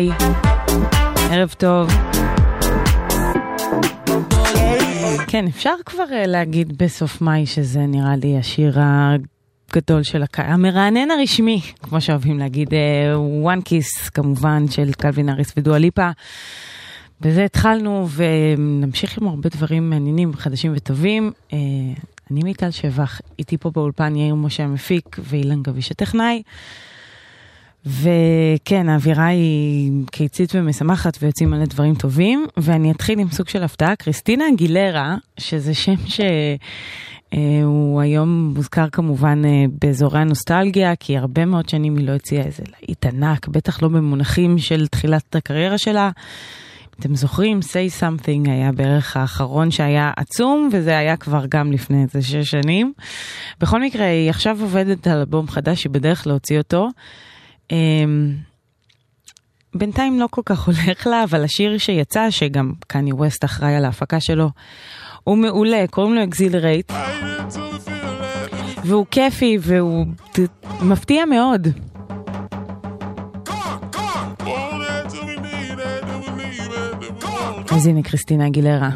היי, ערב טוב. כן, אפשר כבר אה, להגיד בסוף מאי שזה נראה לי השיר הגדול של הקיץ, המרענן הרשמי, כמו שאוהבים להגיד, אה, One Kiss כמובן של קלווין אריס ודואליפה. בזה התחלנו ונמשיך עם הרבה דברים מעניינים, חדשים וטובים. אה, אני מיטל שבח, איתי פה באולפן יאיר משה המפיק ואילן גביש הטכנאי. וכן, האווירה היא קיצית ומשמחת ויוצאים מלא דברים טובים, ואני אתחיל עם סוג של הפתעה. קריסטינה גילרה, שזה שם שהוא היום מוזכר כמובן אה, באזורי הנוסטלגיה, כי הרבה מאוד שנים היא לא הציעה איזה להיט ענק, בטח לא במונחים של תחילת הקריירה שלה. אתם זוכרים, say something היה בערך האחרון שהיה עצום, וזה היה כבר גם לפני איזה שש שנים. בכל מקרה, היא עכשיו עובדת על אלבום חדש, היא בדרך להוציא אותו. אמ, בינתיים לא כל כך הולך לה, אבל השיר שיצא, שגם קני ווסט אחראי על ההפקה שלו, הוא מעולה, קוראים לו Accelerate. והוא כיפי והוא מפתיע מאוד. אז הנה קריסטינה אגילרה.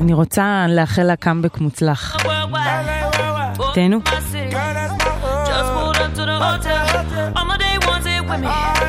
אני רוצה לאחל לה קאמבק מוצלח. תהנו. Just my day women.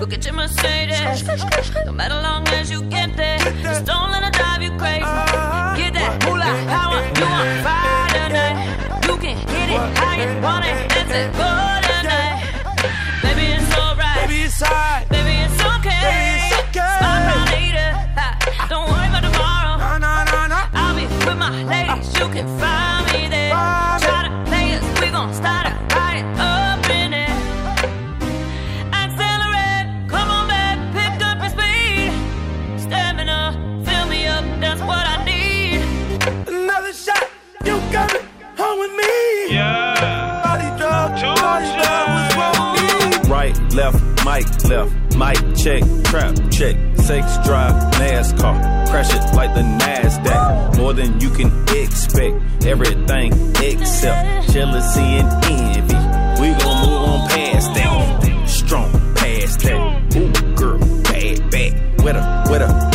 Go get your Mercedes. No matter long as you get there, just don't mic, left, mic, check, trap, check, sex drive, NASCAR, crash it like the NASDAQ. More than you can expect, everything except jealousy and envy. We gon' move on past that, strong past that. Ooh, girl, bad, bad, where the, where the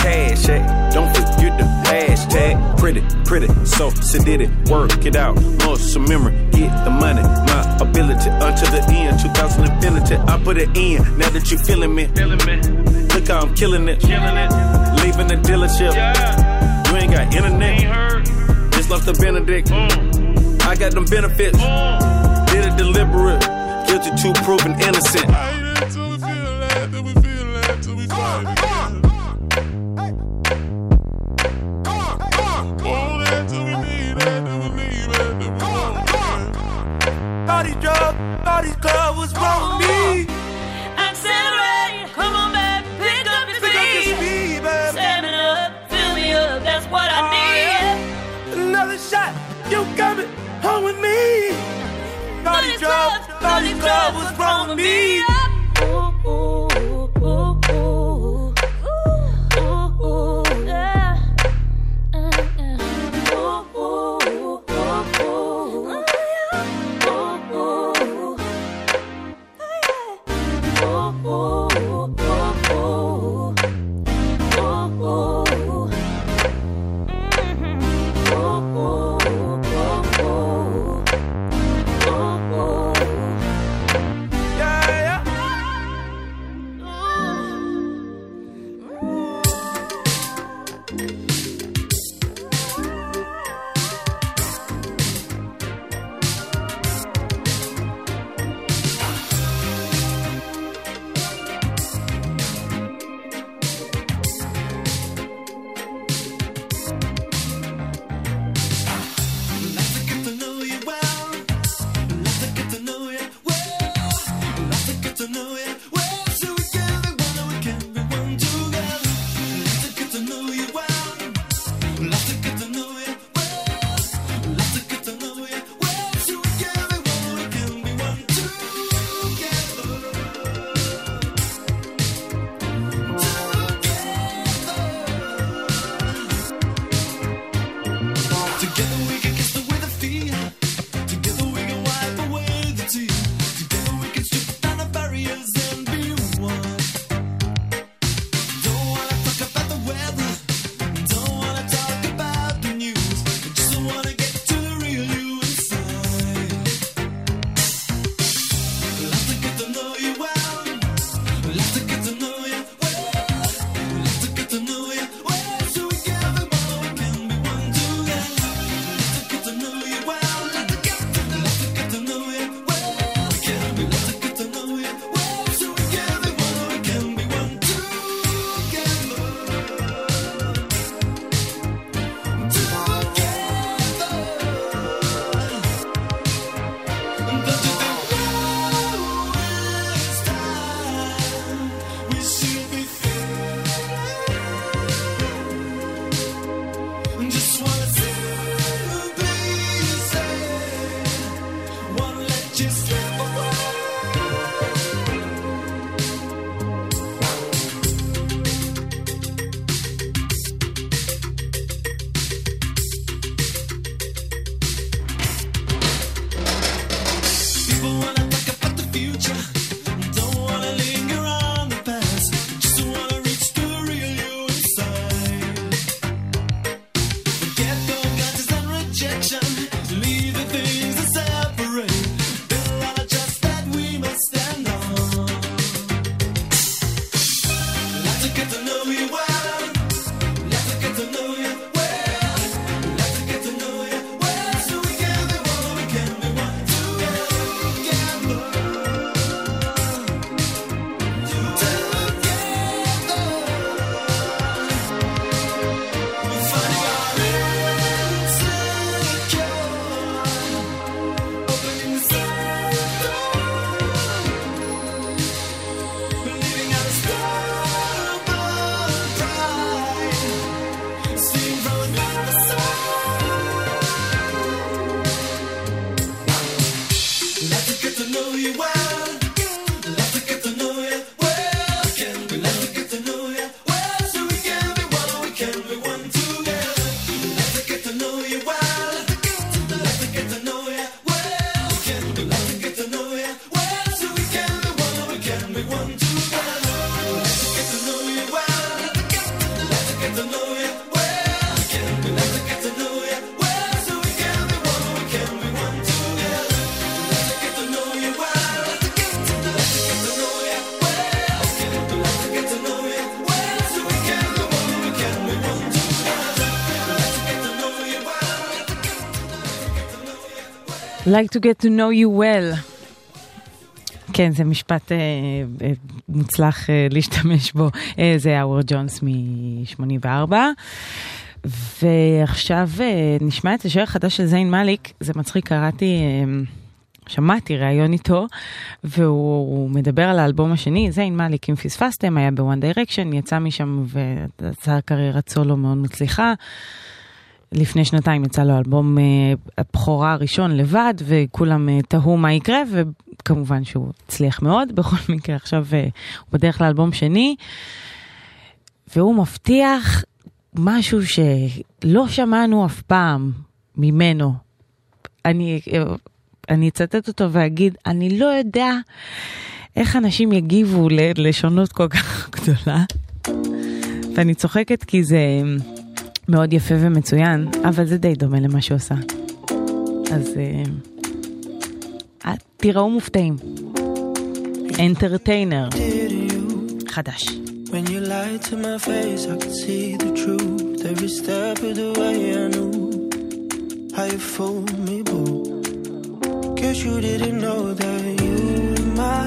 pretty, pretty, so sedated, work it out, muscle memory, get the money, my ability, until the end, 2000 infinity, I put it in, now that you feeling me, feeling me, look how I'm killing it, killing it, leaving the dealership, you ain't got internet, ain't heard. just left the Benedict, oh. I got them benefits, oh. did it deliberate, guilty to proven innocent. Naughty naughty club, what's wrong with me? Accelerate, come on back, pick up your Pick up your speed. speed, baby. Stamina, fill me up, that's what I oh, need. Another shot, you coming home with me. Naughty drug, naughty club, what's wrong with me? Like to get to know you well. כן, זה משפט אה, אה, מוצלח אה, להשתמש בו. אה, זה האוורד ג'ונס מ-84. ועכשיו אה, נשמע את השיר החדש של זיין מאליק, זה מצחיק, קראתי, אה, שמעתי ראיון איתו, והוא מדבר על האלבום השני, זיין מאליק, אם פספסתם, היה בוואן דיירקשן, יצא משם ועשה קריירת סולו מאוד מצליחה. לפני שנתיים יצא לו אלבום אה, הבכורה הראשון לבד, וכולם אה, תהו מה יקרה, וכמובן שהוא הצליח מאוד. בכל מקרה, עכשיו אה, הוא בדרך לאלבום שני, והוא מבטיח משהו שלא שמענו אף פעם ממנו. אני, אני אצטט אותו ואגיד, אני לא יודע איך אנשים יגיבו ללשונות כל כך גדולה. ואני צוחקת כי זה מאוד יפה ומצוין, אבל זה די דומה למה שהוא עושה. אז uh, תיראו מופתעים. אנטרטיינר. חדש. When you lied to my face, I could see the truth. Every step of the way I knew how you fooled me, boo. Guess you didn't know that you were my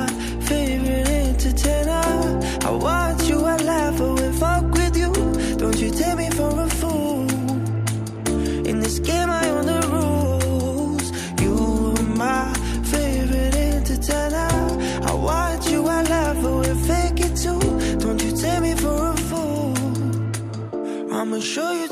favorite entertainer. I watch you, I laugh, I will fuck with you. Don't you take me for a. I own the rules. You were my favorite entertainer. I watch you, I laugh, I will fake it too. Don't you take me for a fool. I'ma show you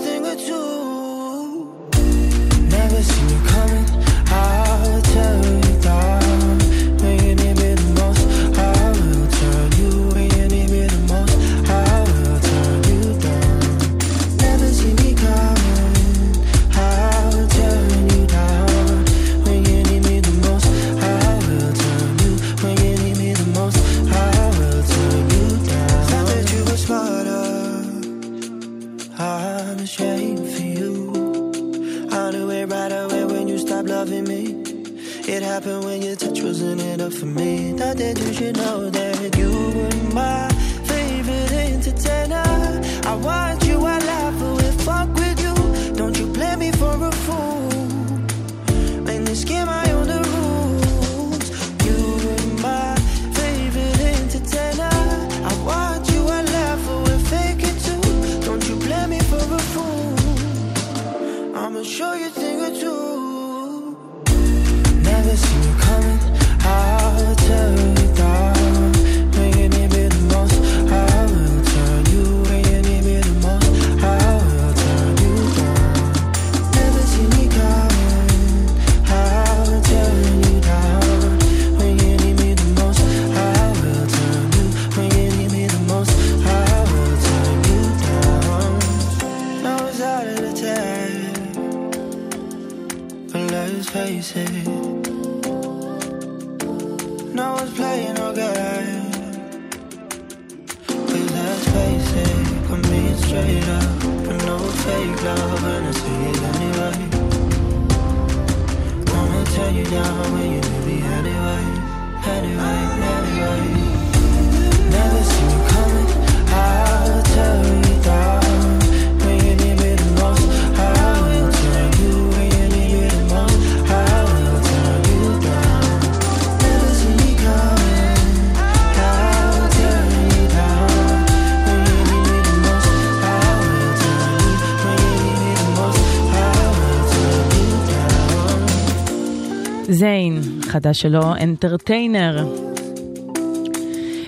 זיין, חדש שלו, אנטרטיינר.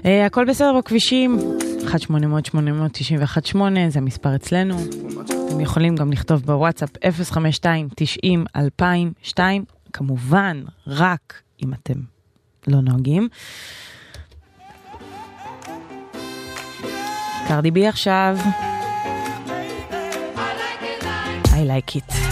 אה, הכל בסדר בכבישים, 1-800-891-8, זה המספר אצלנו. אתם יכולים גם לכתוב בוואטסאפ 052-90-2002, כמובן, רק אם אתם לא נוהגים. קרדי בי עכשיו. I like it.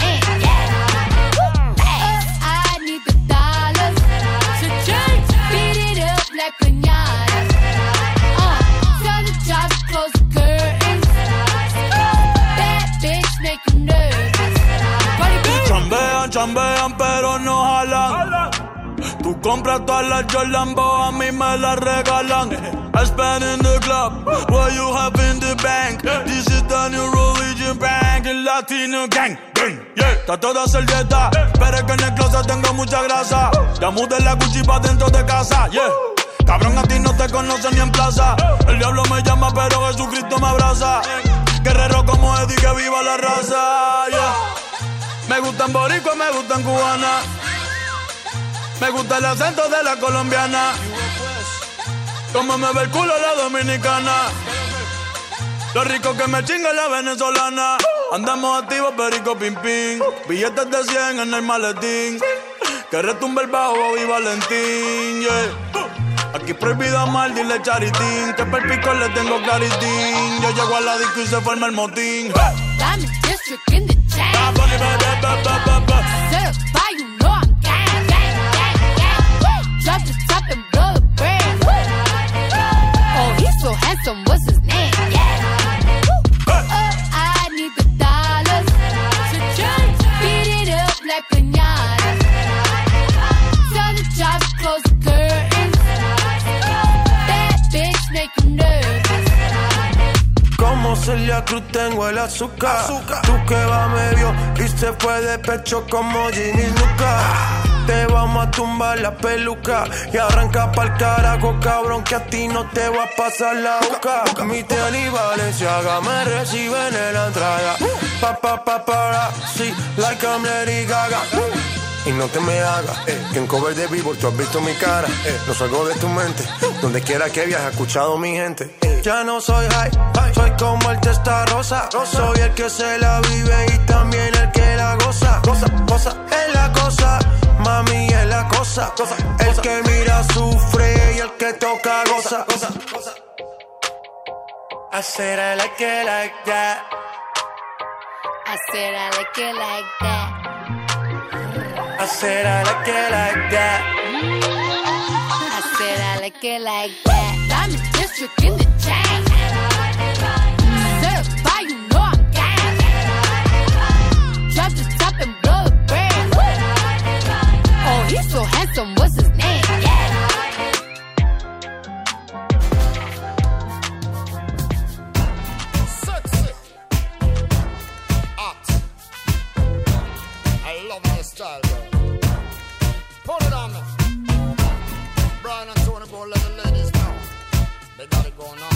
Chambean, pero no jalan. Tú compras todas las Jordan, a mí me las regalan. I spend in the club, what you have in the bank. This is the new religion bank, el latino gang. gang, Yeah, está toda servieta, pero es que en el closet tengo mucha grasa. Ya mudé la Gucci pa' dentro de casa, yeah. Cabrón, a ti no te conocen ni en plaza. El diablo me llama, pero Jesucristo me abraza. Guerrero como Eddie, que viva la raza, yeah. Me gustan boricua, me gustan cubana. Me gusta el acento de la colombiana. Como me ve el culo la dominicana. Lo rico que me chinga la venezolana. Andamos activos, perico pim pim. Billetes de 100 en el maletín. Que retumbe el bajo y Valentín, yeah. Aquí prohibido amar, dile charitín. Que per pico le tengo claritín. Yo llego a la disco y se forma el motín. I'm in district in the chain. Ah. Certified, you know I'm gang, gang, gang, gang. Drop the top and blow the brand. Oh, he's so handsome, what's his name? Como Celia Cruz tengo el azúcar. Tú que va medio y se fue de pecho como Ginny Luca. Te vamos a tumbar la peluca y arranca pa'l carajo, cabrón, que a ti no te va a pasar la boca. Mi y Valenciaga me reciben en la entrada. Pa, pa, pa, para, sí, like I'm Lady Gaga. Y no te me hagas, eh, que en cover de vivo tú has visto mi cara. Eh, no salgo de tu mente, donde quiera que viajes, he escuchado mi gente. Eh, ya no soy high, soy como el testa rosa. Soy el que se la vive y también el que la goza. Cosa, cosa, es la cosa, mami es la cosa. El que mira sufre y el que toca goza. I said I like it like that. I said I like it like that. I said I like it like that. I said I like it like that. I'm in district in the They got it going on.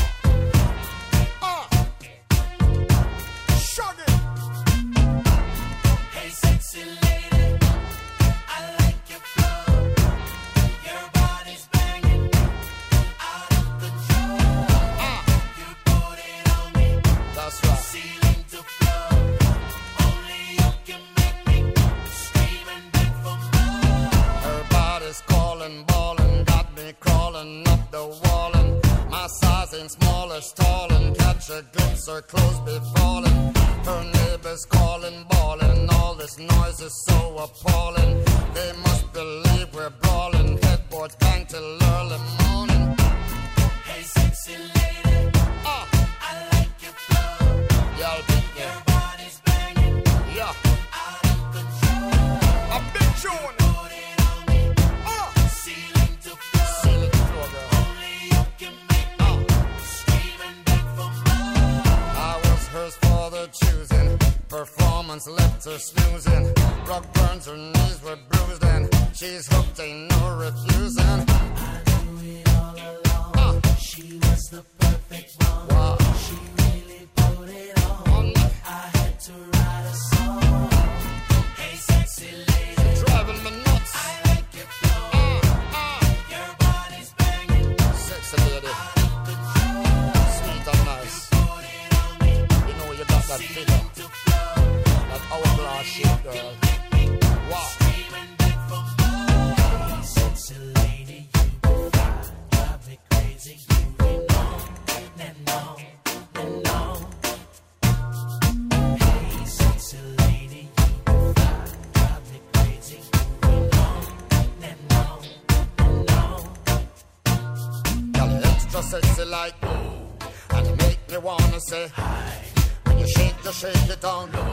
on.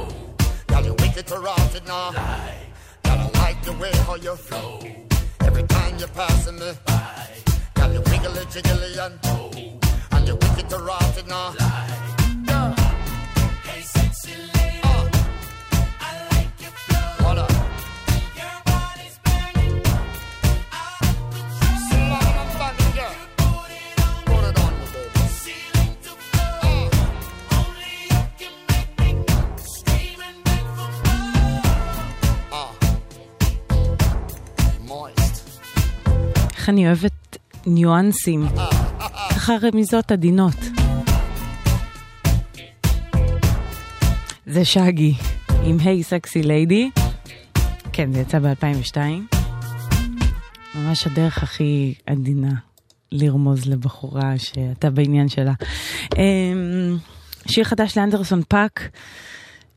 אני אוהבת ניואנסים, ככה רמיזות עדינות. זה שגי עם Hey Sexy Lady. כן, זה יצא ב-2002. ממש הדרך הכי עדינה לרמוז לבחורה שאתה בעניין שלה. אמ, שיר חדש לאנדרסון פאק,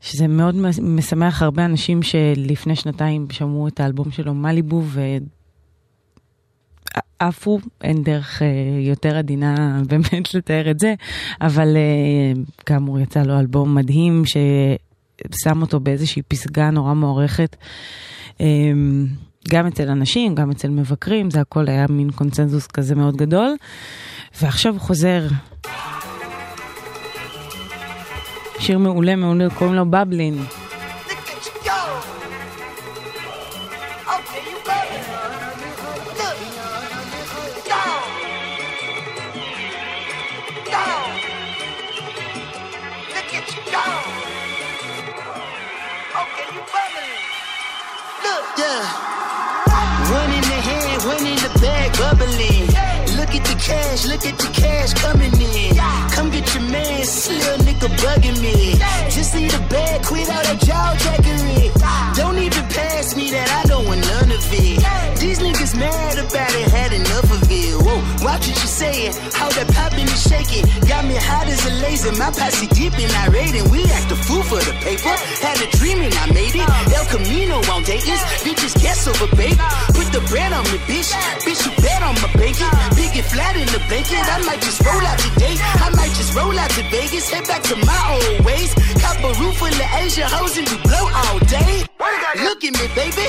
שזה מאוד משמח הרבה אנשים שלפני שנתיים שמעו את האלבום שלו מליבו ועפו, אין דרך אה, יותר עדינה באמת לתאר את זה, אבל אה, כאמור יצא לו אלבום מדהים ששם אותו באיזושהי פסגה נורא מוערכת. אה, גם אצל אנשים, גם אצל מבקרים, זה הכל היה מין קונצנזוס כזה מאוד גדול. ועכשיו הוא חוזר. שיר מעולה מעולה, קוראים לו בבלין. Yeah. One in the hand, one in the bag, bubbling. Look at the cash, look at the cash coming in. Come get your man, little nigga bugging me. Just need a bag, quit all that jaw jackery. Don't even pass me that, I don't want none of it. These niggas mad about it, had enough it. Watch what you saying, how that poppin' and shaking. Got me hot as a laser, my posse deep and I raiding. We act a fool for the paper. Had a dream and I made it. El Camino on Dayton's, bitches guess over, baby. Put the bread on me, bitch. Bitch, you bet on my bacon. Big and flat in the blanket. I might just roll out today. I might just roll out to Vegas. Head back to my old ways. Cop a roof full of Asian hoes and we blow all day. Look at me, baby.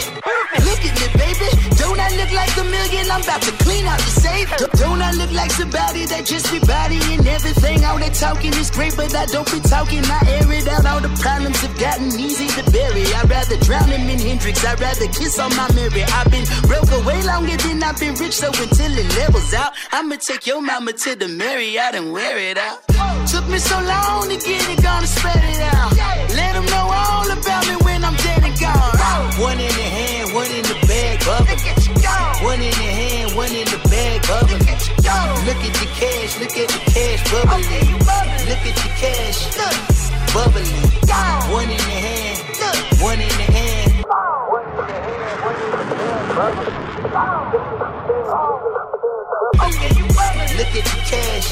Look at me, baby. Don't I look like a million? I'm about to clean out the safe. Don't I look like somebody that just be bodying everything? All that talking is great, but I don't be talking. I air it out. All the problems have gotten easy to bury. I'd rather drown him in Hendrix. I'd rather kiss on my mirror. I've been broke away longer than I've been rich, so until it levels out, I'ma take your mama to the Marriott and wear it out. Took me so long to get it, gonna spread it out. Let them know all about me when I'm dead and gone. One in the hand, one in. One in the hand, one in the bag, bubbling. Look at the cash, look at the cash bubbling. Look at the cash, bubbling. One in the hand, one in the hand. Look at the cash,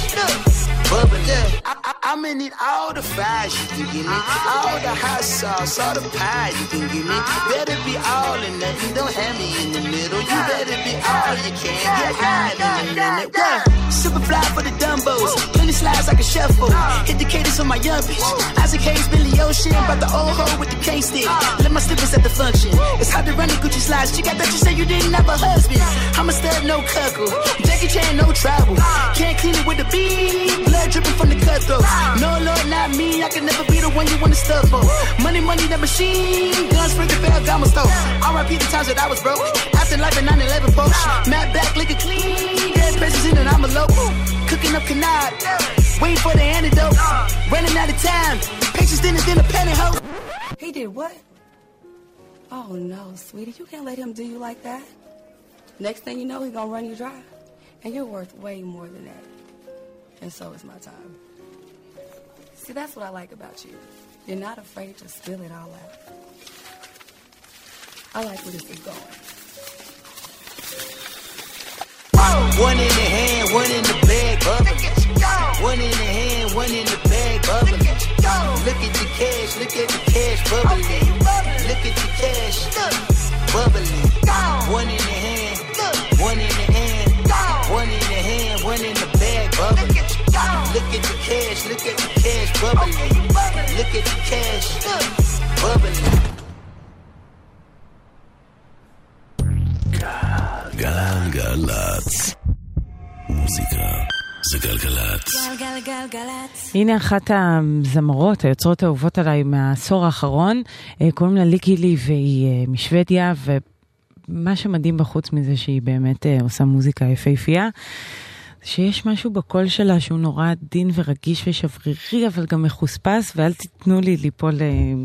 bubbling. I, I, I'ma need all the fries you can give me, all the hot sauce, all the pie you can give me. Better be all in nothing, don't have me in the middle. You better be all you can, get high in a minute. Yeah. Super fly for the Dumbos, plenty slides like a shuffle. Hit the cadence on my young bitch. Isaac Hayes, Billy Ocean, about the old hoe with the K stick. Let my slippers at the function. It's hard to run the Gucci slides. She got that you say you didn't have a husband. I'm a stud, no cuckoo. Jackie Chan, no travel. Can't clean it with the beat. Blood dripping from the cutthroat. No, Lord, not me. I can never be the one you want to stuff for. Money, money, that machine. Guns, sprinting, bell, gamma stove. RIP the times that I was broke. After life in 9 11 folks. Matt back, liquor clean. Dead presents in and I'm a local. Cooking up canard. Waiting for the antidote. Running out of time. Patience then a pantyhose. He did what? Oh no, sweetie, you can't let him do you like that. Next thing you know, he's gonna run you dry. And you're worth way more than that. And so is my time. See, that's what I like about you. You're not afraid to spill it all out. I like where this is going. One in the hand, one in the bag, bubbling. One in the hand, one in the bag, bubbling. Look at the cash, look at the cash bubbling. Look at the cash bubbling. גלגלצ. מוזיקה זה גלגלצ. גלגלגלגלצ. הנה אחת הזמרות, היוצרות האהובות עליי מהעשור האחרון, אה, קוראים לה ליקי לי והיא אה, משוודיה, ומה שמדהים בחוץ מזה שהיא באמת אה, עושה מוזיקה יפהפייה, שיש משהו בקול שלה שהוא נורא עדין ורגיש ושברירי, אבל גם מחוספס, ואל תיתנו לי ליפול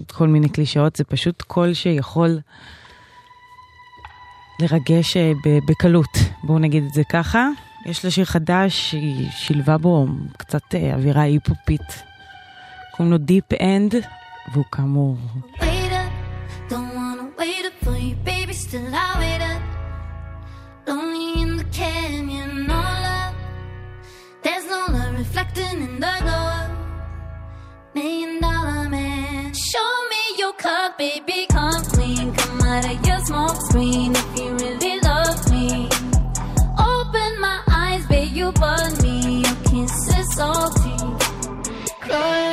לכל מיני קלישאות, זה פשוט קול שיכול לרגש אה, בקלות, בואו נגיד את זה ככה. יש לה שיר חדש, היא שילבה בו קצת אה, אווירה היפופית. קוראים לו Deep End, והוא כאמור. Lonely in the canyon, love. There's no love reflecting in the glow. Million dollar man, show me your cup, baby. Come clean, come out of your smoke screen if you really love me. Open my eyes, babe, you burn me. Your kiss is salty. Chlorine,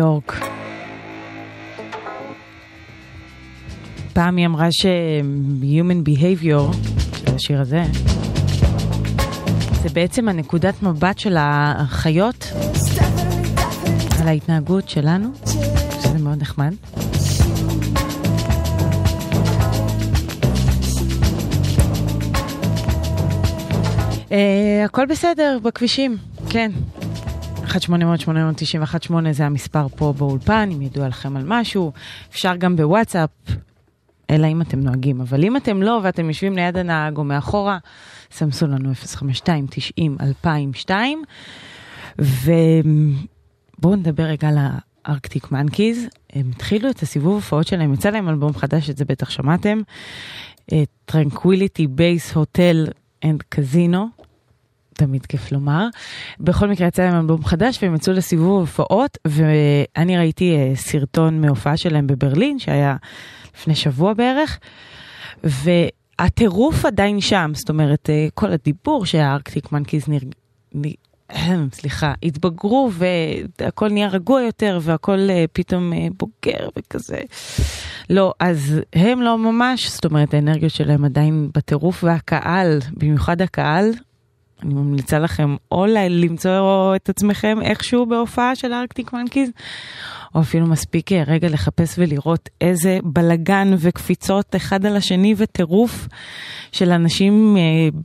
ביורק. פעם היא אמרה ש-Human Behavior, של השיר הזה, זה בעצם הנקודת מבט של החיות על ההתנהגות שלנו, שזה מאוד נחמד. Uh, הכל בסדר בכבישים, כן. 1-800-891-8 זה המספר פה באולפן, אם ידוע לכם על משהו. אפשר גם בוואטסאפ, אלא אם אתם נוהגים. אבל אם אתם לא ואתם יושבים ליד הנהג או מאחורה, סמסו לנו 052-90-2002. ובואו נדבר רגע על הארקטיק מנקיז. הם התחילו את הסיבוב הופעות שלהם, יצא להם אלבום חדש, את זה בטח שמעתם. Tranquility Base Hotel and Casino. תמיד כיף לומר. בכל מקרה יצא להם אלבום חדש והם יצאו לסיבוב הופעות ואני ראיתי אה, סרטון מהופעה שלהם בברלין שהיה לפני שבוע בערך והטירוף עדיין שם, זאת אומרת אה, כל הדיבור שהארקטיק מנקיז נר... נ... סליחה, התבגרו והכל נהיה רגוע יותר והכל אה, פתאום בוגר וכזה. לא, אז הם לא ממש, זאת אומרת האנרגיות שלהם עדיין בטירוף והקהל, במיוחד הקהל, אני ממליצה לכם או למצוא את עצמכם איכשהו בהופעה של ארקטיק מנקיז, או אפילו מספיק רגע לחפש ולראות איזה בלגן וקפיצות אחד על השני וטירוף של אנשים אה,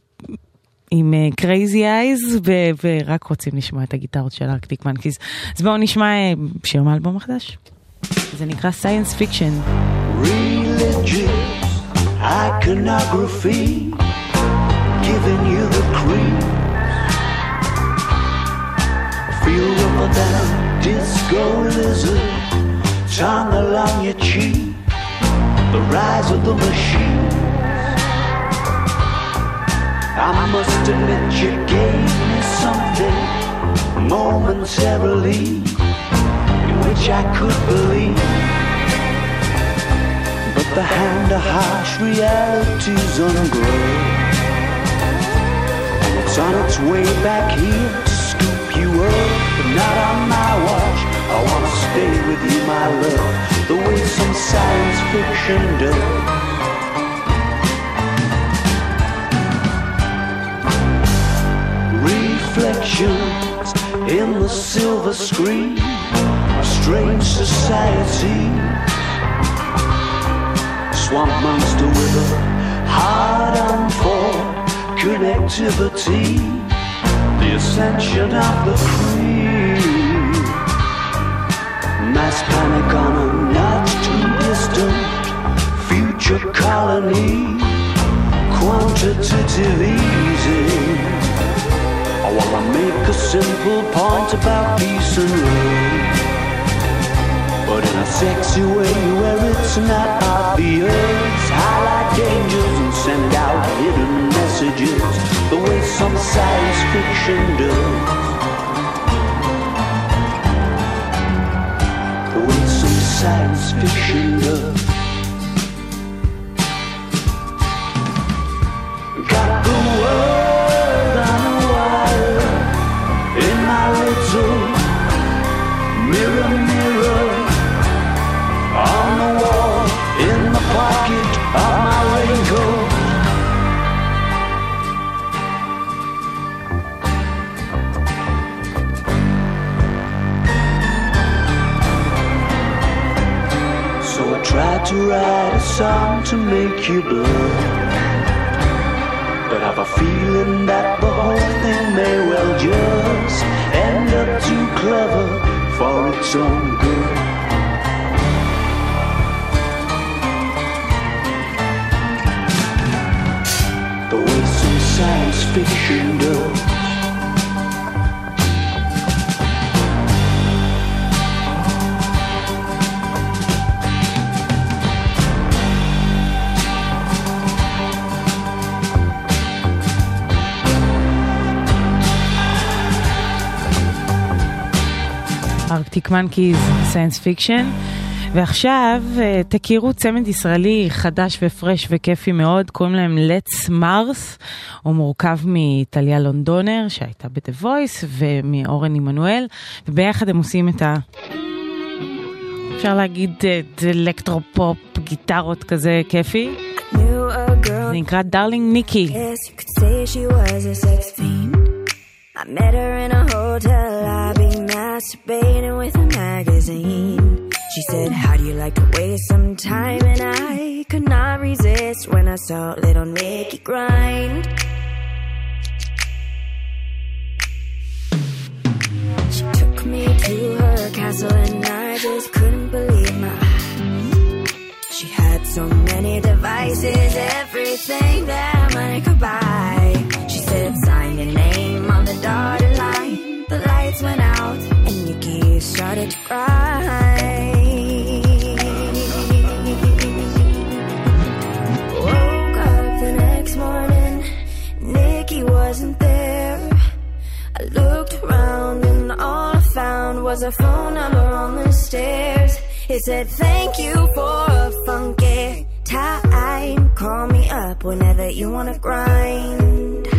עם crazy אה, eyes ורק רוצים לשמוע את הגיטרות של ארקטיק מנקיז. אז בואו נשמע אה, שיר מאלבום החדש. זה נקרא Science Fiction. Religious iconography giving you the creeps. Feel rubber band, disco lizard, tongue along your cheek. The rise of the machine. I must admit you gave me something momentarily in which I could believe. But the hand of harsh reality's ungrown. It's on its way back here to scoop you up, but not on my watch. I wanna stay with you, my love, the way some science fiction does. Reflections in the silver screen, strange society. Swamp monster with a connectivity. The ascension of the creed. Mass panic on a not too distant future colony. Quantitative easing. I wanna make a simple point about peace and love. But in a sexy way where it's not obvious. Highlight dangers and send out hidden messages. The way some science fiction does. The way some science fiction does. To write a song to make you blue. But I've a feeling that the whole thing may well just end up too clever for its own good. The way some science fiction does. ארקטיק מנקיז, Science Fiction. ועכשיו אה, תכירו צמד ישראלי חדש ו fresh וכיפי מאוד, קוראים להם Let's Mars, הוא מורכב מטליה לונדונר שהייתה ב-The Voice ומאורן עמנואל, וביחד הם עושים את ה... אפשר להגיד אה, את אלקטרופופ, גיטרות כזה כיפי. זה נקרא Darling Nikki. I met her in a hotel masturbating with a magazine. She said, How do you like to waste some time? And I could not resist when I saw little Nicky grind. She took me to her castle, and I just couldn't believe my eyes. She had so many devices, everything that money could buy. Started to cry. Woke up the next morning, Nikki wasn't there. I looked around, and all I found was a phone number on the stairs. It said, Thank you for a funky time. Call me up whenever you wanna grind.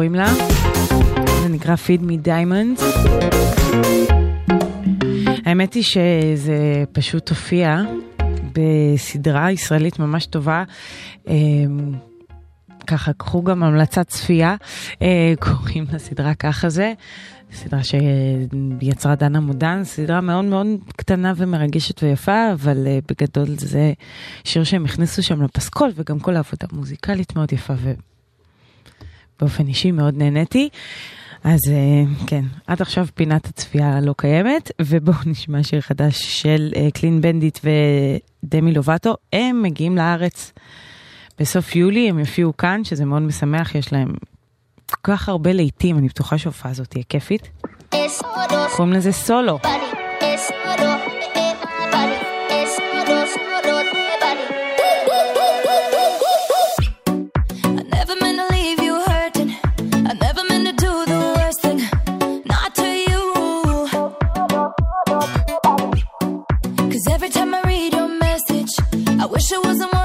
קוראים לה. זה נקרא Feed Me Diamonds. האמת היא שזה פשוט הופיע בסדרה ישראלית ממש טובה. אמ, ככה, קחו גם המלצת צפייה, אה, קוראים לסדרה ככה זה. סדרה שיצרה דנה מודן, סדרה מאוד מאוד קטנה ומרגשת ויפה, אבל אה, בגדול זה שיר שהם הכניסו שם לפסקול, וגם כל העבודה מוזיקלית מאוד יפה באופן אישי מאוד נהניתי. אז אה, כן, עד עכשיו פינת הצפייה לא קיימת, ובואו נשמע שיר חדש של אה, קלין בנדיט ודמי לובטו. הם מגיעים לארץ בסוף יולי, הם יופיעו כאן, שזה מאוד משמח, יש להם כל כך הרבה לעיתים, אני בטוחה שההופעה הזאת תהיה כיפית. קוראים לזה סולו. Wish it was a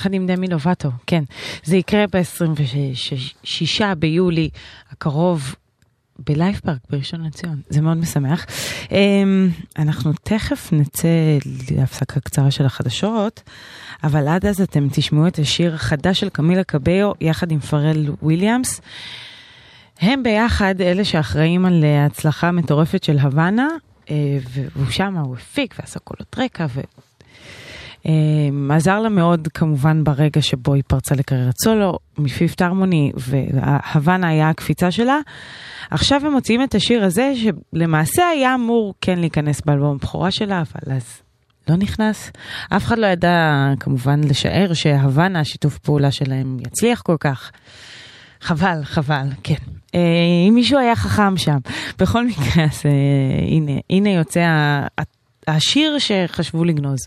ביחד עם דמי לובטו, כן. זה יקרה ב-26 ביולי הקרוב. בלייב פארק בראשון לציון, זה מאוד משמח. אמ, אנחנו תכף נצא להפסקה קצרה של החדשות, אבל עד אז אתם תשמעו את השיר החדש של קמילה קבאיו יחד עם פארל וויליאמס. הם ביחד אלה שאחראים על ההצלחה המטורפת של הוואנה, אה, והוא שם, הוא הפיק ועשה קולות רקע, ו... אמ, עזר לה מאוד כמובן ברגע שבו היא פרצה לקריירת סולו, מפיפט הרמוני והוואנה היה הקפיצה שלה. עכשיו הם מוציאים את השיר הזה שלמעשה היה אמור כן להיכנס באלבום הבכורה שלה, אבל אז לא נכנס. אף אחד לא ידע כמובן לשער שהוואנה, השיתוף פעולה שלהם יצליח כל כך. חבל, חבל, כן. אה, אם מישהו היה חכם שם. בכל מקרה, אז אה, הנה, הנה יוצא השיר שחשבו לגנוז.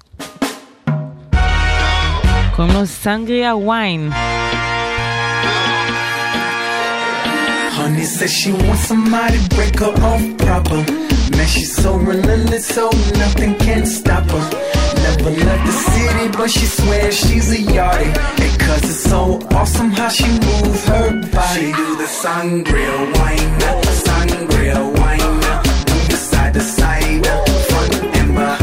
קוראים לו סנגריה ויין. Honey says she wants somebody break her off proper. Man, she's so relentless, so nothing can stop her. Never left the city, but she swears she's a yardie. Cause it's so awesome how she moves her body. She do the sangria wine, sangria wine. Move side to side, front and behind.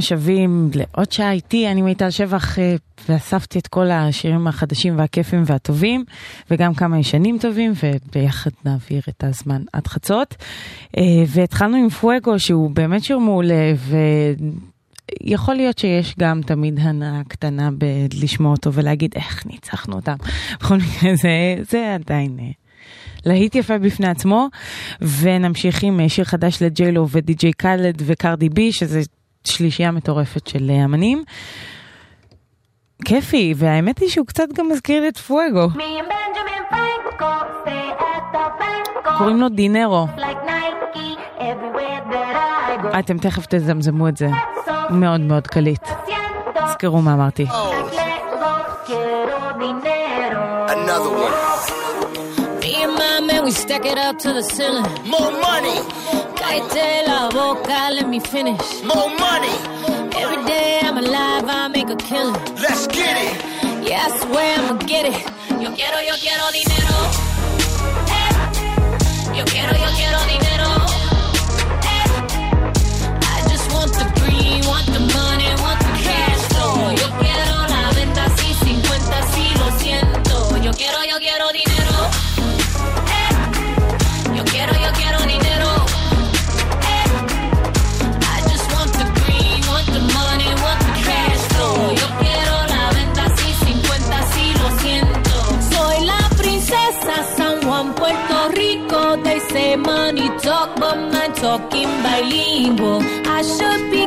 השבים לעוד שעה איתי, אני מיטל שבח אה, ואספתי את כל השירים החדשים והכיפים והטובים וגם כמה ישנים טובים וביחד נעביר את הזמן עד חצות. אה, והתחלנו עם פואגו שהוא באמת שיר מעולה ויכול להיות שיש גם תמיד הנאה קטנה בלשמוע אותו ולהגיד איך ניצחנו אותם. בכל מקרה זה, זה עדיין... אה, להיט יפה בפני עצמו, ונמשיך עם שיר חדש לג'יילו ודי.ג'יי קאלד וקרדי בי, שזה שלישייה מטורפת של אה, אמנים. כיפי, והאמת היא שהוא קצת גם מזכיר לי את פואגו. קוראים לו דינרו. אתם תכף תזמזמו את זה. מאוד מאוד קליט. תזכרו מה אמרתי. Another one. Me and my man, we stack it up to the ceiling. More money. Cállate la boca, let me finish. More money. Every day I'm alive, I make a killing. Let's get it. Yeah, I swear I'ma get it. Yo quiero, yo quiero dinero. Eh. Yo quiero, yo quiero dinero. Say money talk, but my talking bilingual. I should be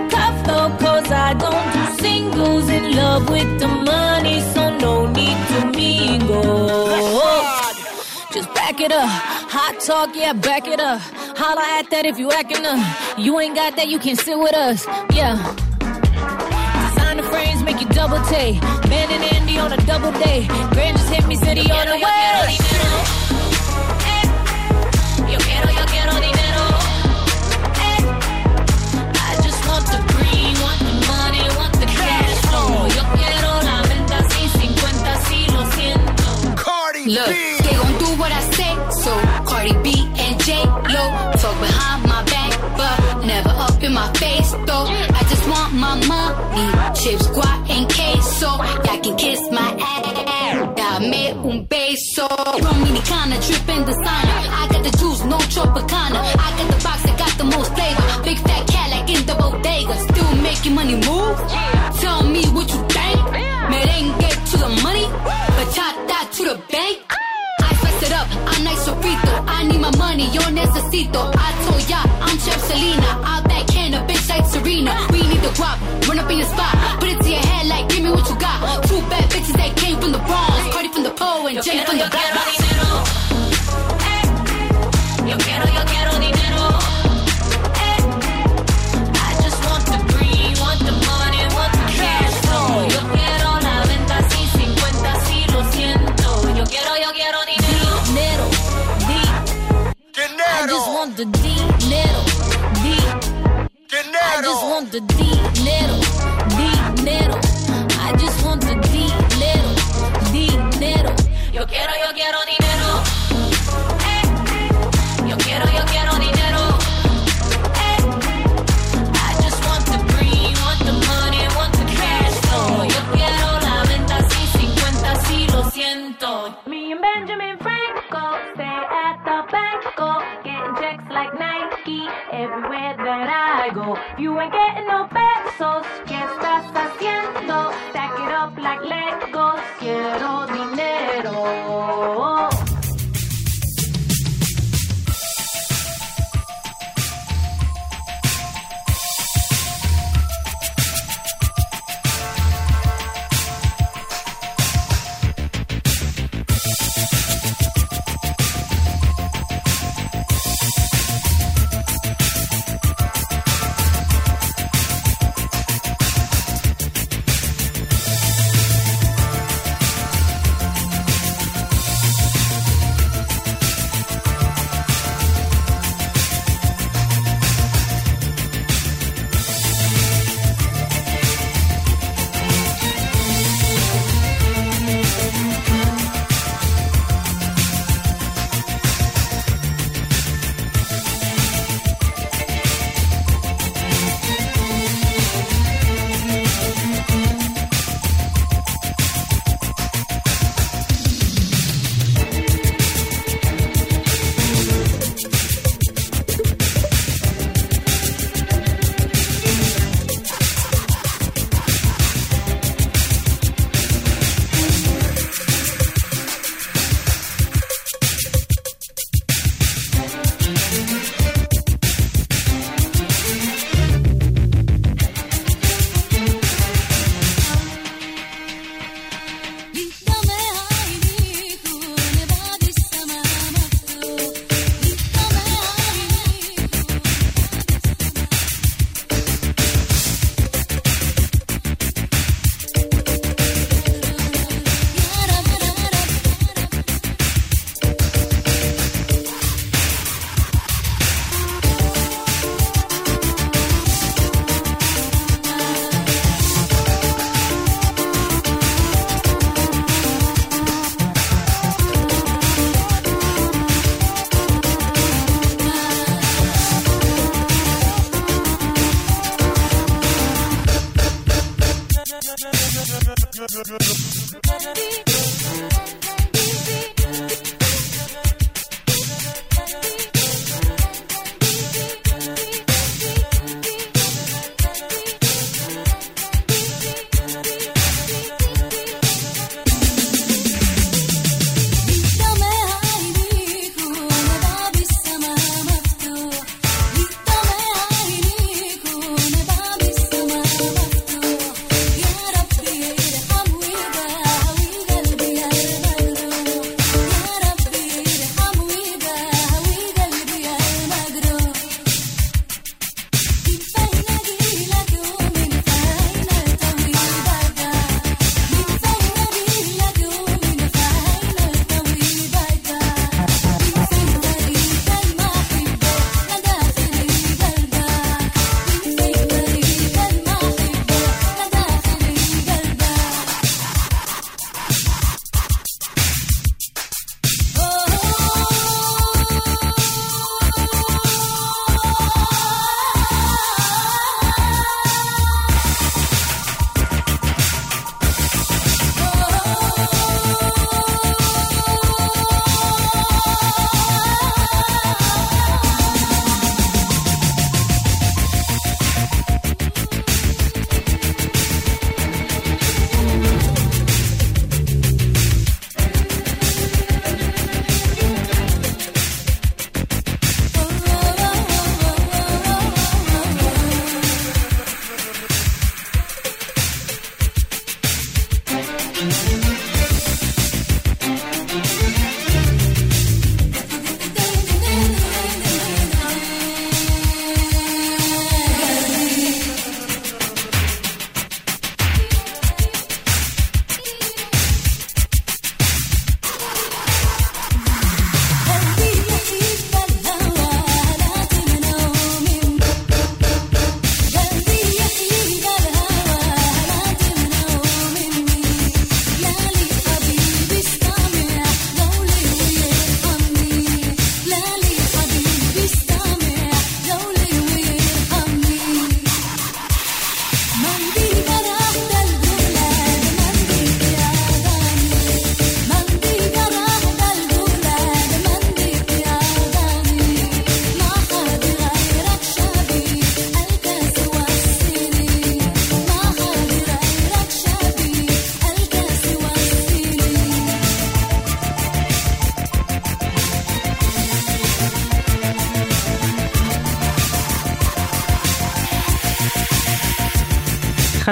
though, cause I don't do singles in love with the money, so no need to mingle. Just back it up. Hot talk, yeah, back it up. Holla at that if you acting up. You ain't got that, you can sit with us. Yeah. Frames, make you double take. Man and Andy on a double day. Grand just hit me, city on the way. Look, they gon' do what I say. So Cardi B and J Lo talk behind my back, but never up in my face though. I just want my money, chips, guac and queso. Y'all can kiss my ass. Dame un beso. Dominicana dripping designer. I got the juice, no Tropicana. I got the box that got the most flavor. Big fat cat like in the bodega. Still making money move. To the bank. I spice it up, I'm nice sofrito. I need my money, yo necesito. I told ya, I'm Chef Selena. I backhand a bitch like Serena. We need the guap, run up in your spot. Put it to your head like, give me what you got. Two bad bitches that came from the Bronx. Cardi from the pole and Jenny from the. Yo quiero, eh, eh, yo quiero want the D little I just want the D little D little. I just want the D little D little. Yo quiero, yo quiero dinero. Like Nike. everywhere that I go. You ain't getting no pesos, ¿qué estás haciendo? Stack it up like Legos, quiero dinero.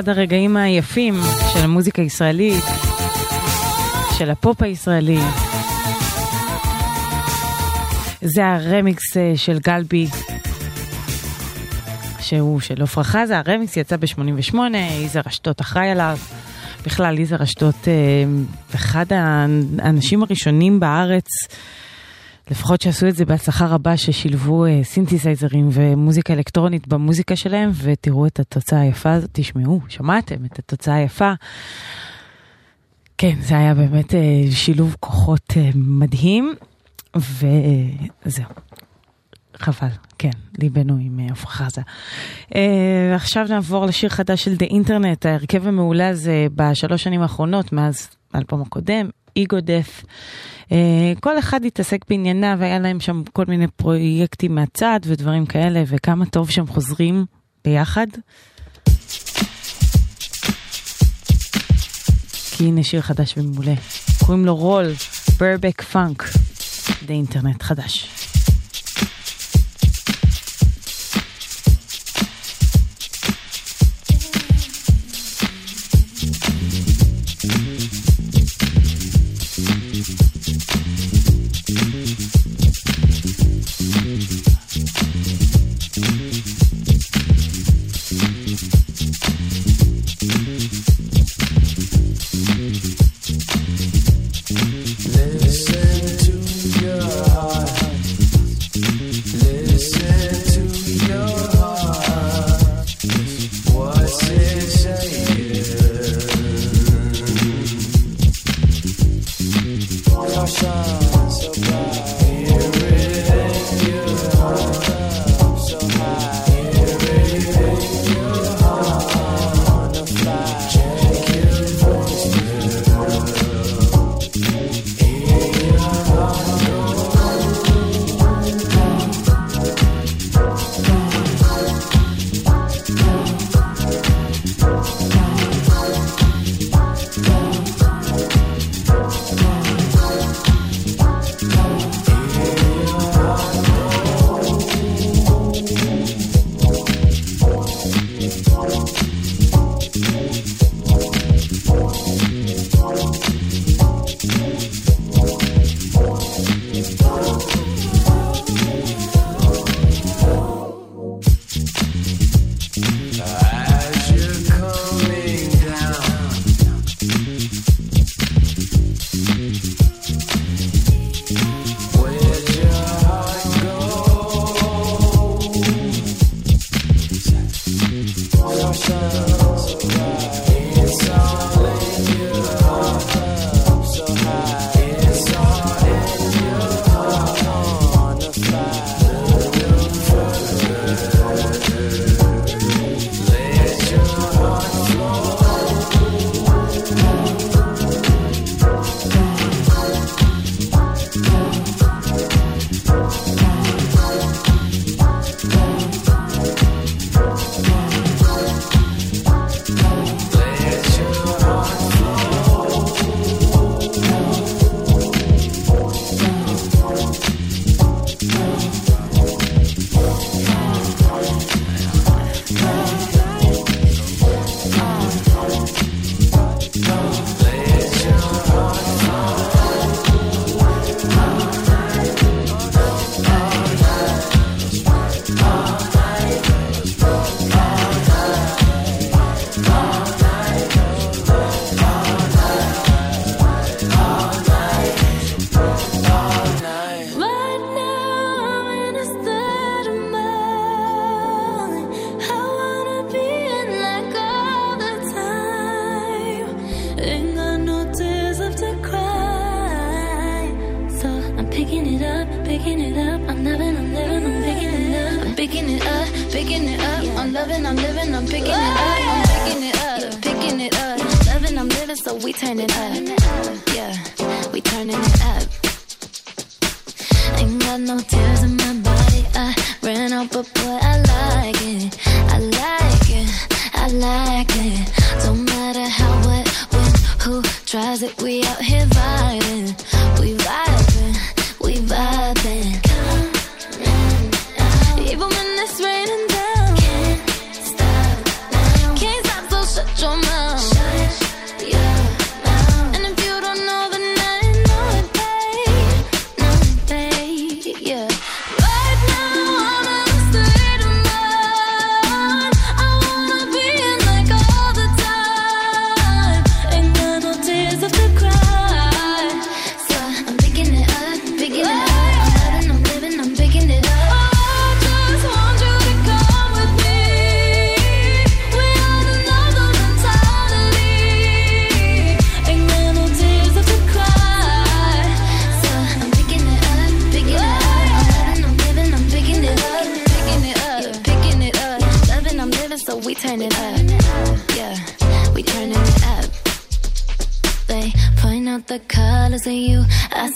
אחד הרגעים היפים של המוזיקה הישראלית, של הפופ הישראלי. זה הרמיקס אה, של גלבי, שהוא של עפרה חזה, הרמיקס יצא ב-88, יזהר אשדות אחראי עליו. בכלל, יזהר אשדות, אה, אחד האנשים הראשונים בארץ, לפחות שעשו את זה בהצלחה רבה, ששילבו אה, סינתסייזרים ומוזיקה אלקטרונית במוזיקה שלהם, ותראו את התוצאה היפה הזאת, תשמעו, שמעתם את התוצאה היפה. כן, זה היה באמת אה, שילוב כוחות אה, מדהים, וזהו. חבל, כן, ליבנו עם אה, עפרה חזה. אה, עכשיו נעבור לשיר חדש של דה אינטרנט, ההרכב המעולה הזה בשלוש שנים האחרונות, מאז האלבום הקודם, איגו דף. כל אחד התעסק בענייניו, והיה להם שם כל מיני פרויקטים מהצד ודברים כאלה, וכמה טוב שהם חוזרים ביחד. כי הנה שיר חדש ומעולה. קוראים לו רול, ברבק פאנק, דה אינטרנט חדש.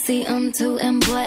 See, I'm too. Boy,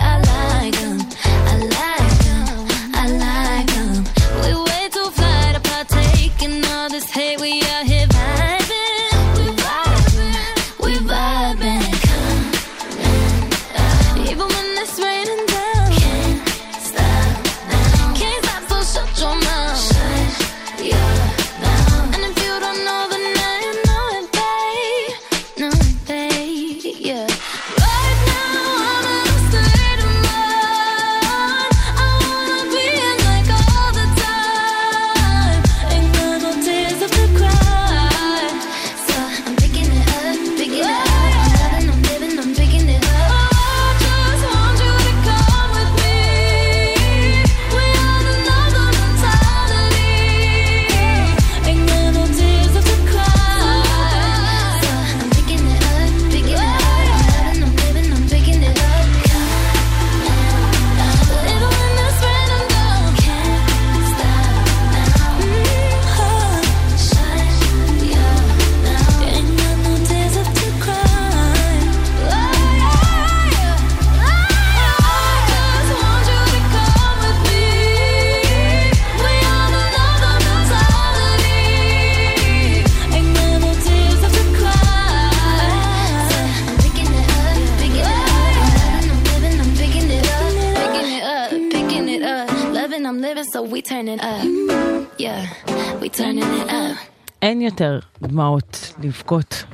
לבכות.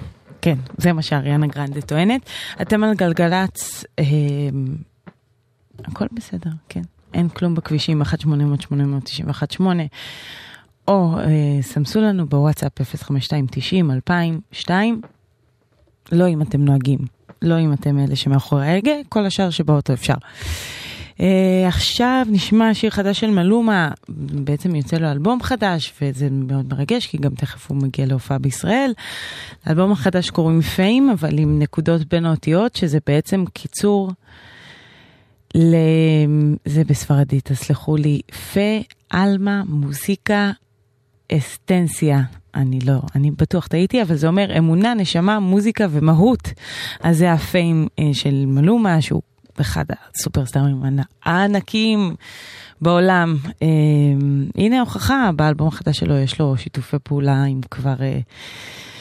כן, זה מה שאריאנה גרנדה טוענת. אתם על גלגלצ, אה, הכל בסדר, כן. אין כלום בכבישים, 1-800-891-8, או אה, סמסו לנו בוואטסאפ 052-90-2002, לא אם אתם נוהגים, לא אם אתם אלה שמאחורי ההגה, כל השאר שבאוטו אפשר. אה, עכשיו נשמע שיר חדש של מלומה, בעצם יוצא לו אלבום חדש, וזה מאוד מרגש, כי גם תכף הוא מגיע להופעה בישראל. לאלבום החדש קוראים פיים, אבל עם נקודות בין האותיות, שזה בעצם קיצור ל... זה בספרדית, תסלחו לי, פה, עלמה, מוזיקה, אסטנסיה. אני לא, אני בטוח טעיתי, אבל זה אומר אמונה, נשמה, מוזיקה ומהות. אז זה הפיים אה, של מלומה, שהוא אחד הסופרסטארים הענקים בעולם. אה, הנה ההוכחה, באלבום החדש שלו יש לו שיתופי פעולה עם כבר אה,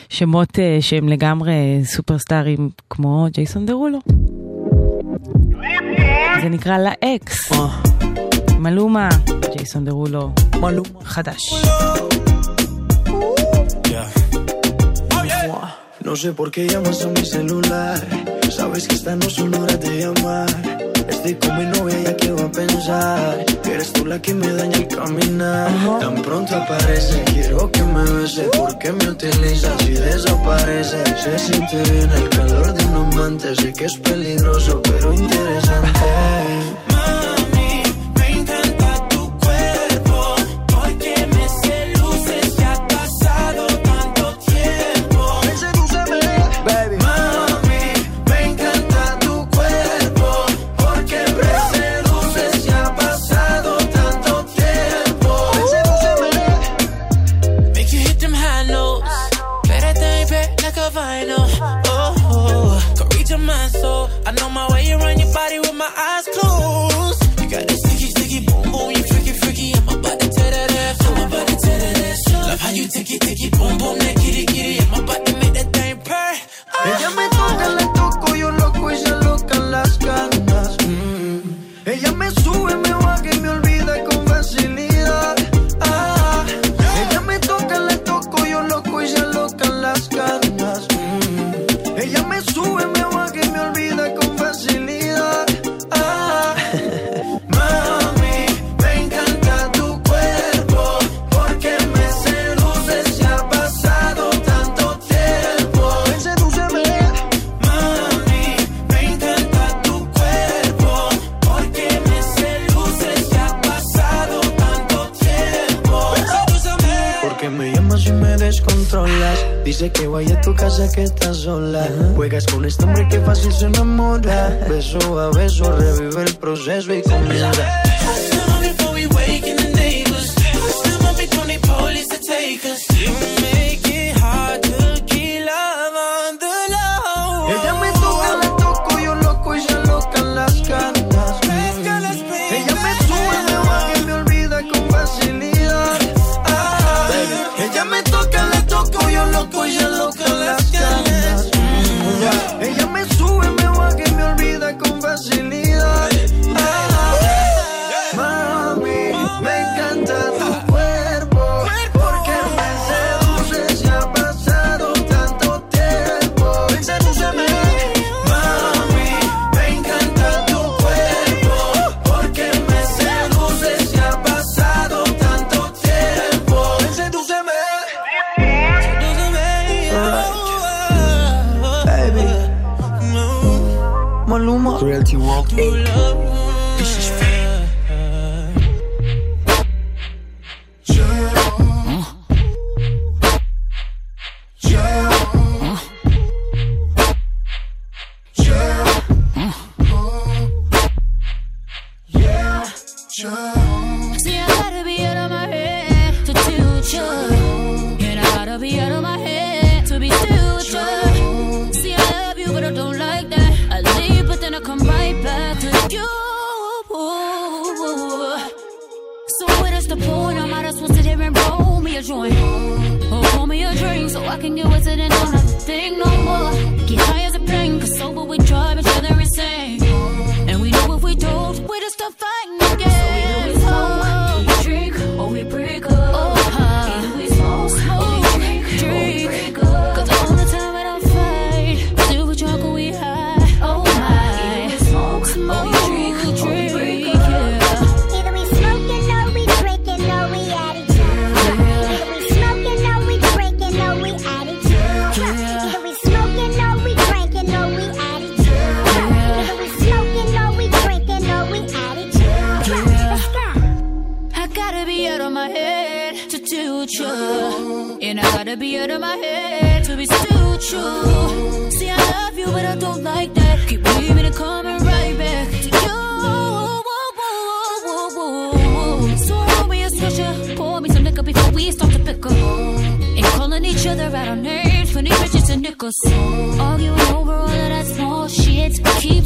שמות אה, שהם לגמרי סופרסטארים כמו ג'ייסון דרולו. זה נקרא לה אקס. מלומה, ג'ייסון דרולו. מלומה. חדש. Yeah. Oh, yeah. No sé por qué llamas a mi celular. Sabes que esta no son horas de llamar. Estoy con mi novia ya que va a pensar eres tú la que me daña el caminar. Tan pronto aparece, quiero que me beses porque me utilizas y desaparece. Se siente bien el calor de un amante, sé que es peligroso pero interesante.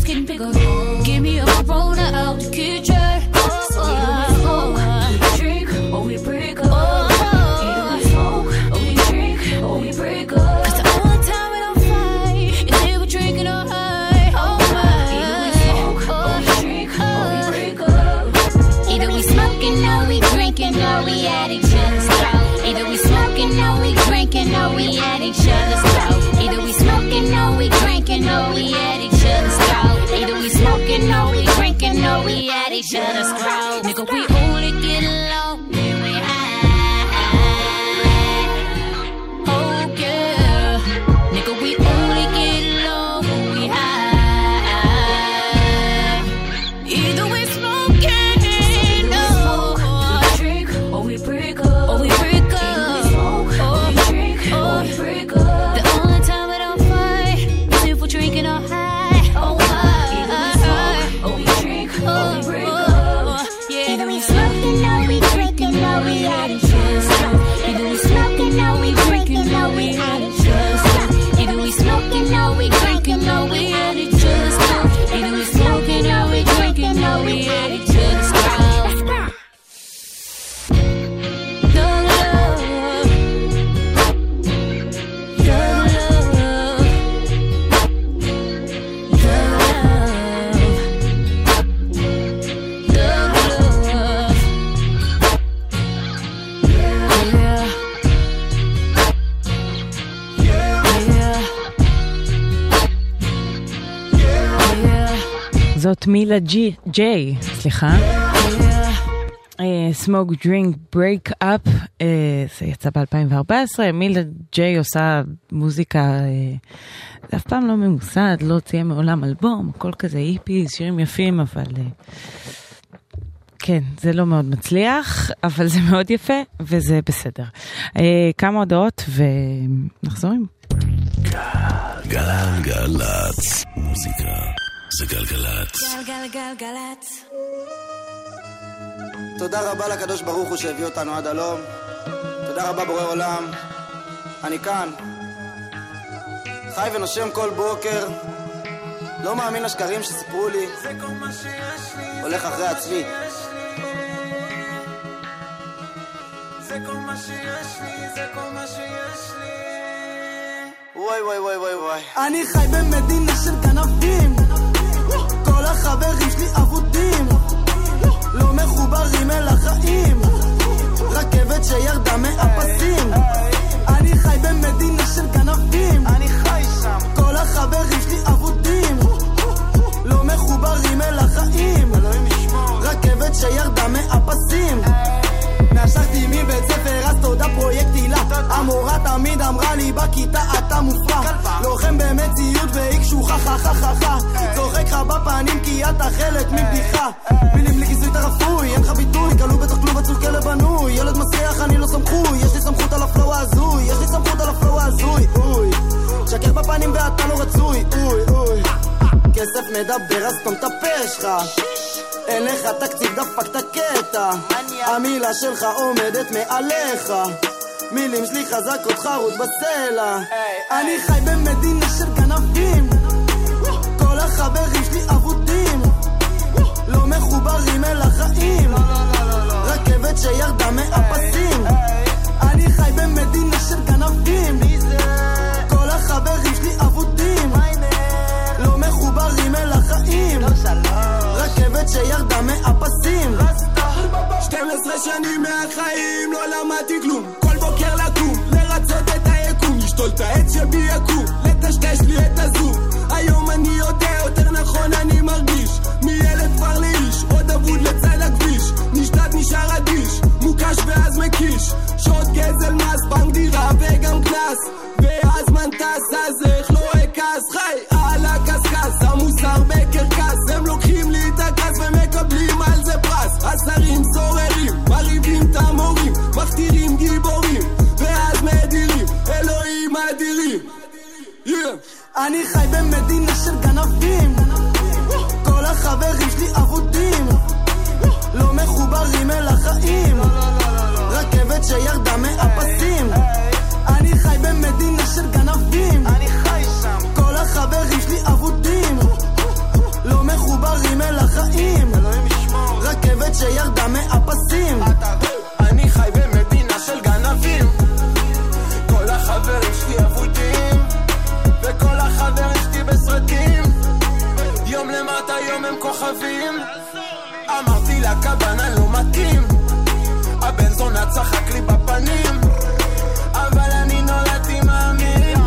skin pickle. מילה ג'י, ג'יי, סליחה. Smoke Drink Break Up, זה יצא ב-2014, מילה ג'יי עושה מוזיקה, אה, זה אף פעם לא ממוסד, לא היה מעולם אלבום, הכל כזה היפי, שירים יפים, אבל אה, כן, זה לא מאוד מצליח, אבל זה מאוד יפה, וזה בסדר. אה, כמה הודעות ונחזור עם... גלגלצ, מוזיקה זה גלגלצ. גלגלגלגלצ. תודה רבה לקדוש ברוך הוא שהביא אותנו עד הלום. תודה רבה בורא עולם. אני כאן. חי ונושם כל בוקר. לא מאמין לשקרים שסיפרו לי. הולך אחרי עצמי. זה כל מה שיש לי, זה כל מה שיש לי. וואי וואי וואי וואי וואי. אני חי במדינה של גנבים כל החברים שלי אבודים. לא מחוברים אל החיים. רכבת שירדה מהפסים. אני חי במדינה של גנבים. אני חי שם. כל החברים שלי אבודים. לא מחוברים אל החיים. רכבת שירדה מהפסים נשכתי מבית ספר אז תודה פרויקט הילה. המורה תמיד אמרה לי בכיתה אתה מופרע. לוחם במציאות והיא קשוחה חה חה חה חה. צוחק לך בפנים כי אתה חלק מבדיחה. מילים בלי כיסוי אתה רפוי אין לך ביטוי. כלוא בתוך כלוב עצוב כלב בנוי. ילד מסריח אני לא סמכוי יש לי סמכות על ה flow ההזוי. יש לי סמכות על ה flow ההזוי. אוי. שקר בפנים ואתה לא רצוי. אוי אוי. כסף מדבר אז סתום את הפה שלך אין לך תקציב דפקת קטע המילה שלך עומדת מעליך. מילים שלי חזקות חרוט בסלע. אני חי במדינה של גנבים. כל החברים שלי אבודים. לא מחוברים אל החיים. רכבת שירדה מהפסים. אני חי במדינה של גנבים. כל החברים שלי אבודים. לא מחוברים אל החיים רכבת שירדה מהפסים. 12 שנים מהחיים לא למדתי כלום. כל בוקר לקום, לרצות את היקום. לשתול את העץ שבי יקום, לטשטש לי את הזום. היום אני יודע, יותר נכון אני מרגיש. מילד כבר לאיש, עוד אבוד לצד הכביש. נשתת נשאר אדיש, מוקש ואז מקיש. שעות גזל מס, בנק דירה וגם קנס. והזמן טס, אז השרים סוררים, מרעיבים את המורים מכתירים גיבורים ואז מדירים, אלוהים אדירים. Yeah. אני חי במדינה של גנבים. כל החברים שלי אבודים. לא מחוברים אל החיים. רכבת שירדה מהפסים. אני חי במדינה של גנבים. כל החברים שלי אבודים. לא מחוברים אל החיים רכבת שירדה מהפסים. אני חי במדינה של גנבים. כל החברים שלי אבודים וכל החברים שלי בסרטים. יום למטה יום הם כוכבים. אמרתי לכוונה לא מתאים. הבן זונה צחק לי בפנים. אבל אני נולדתי מאמין.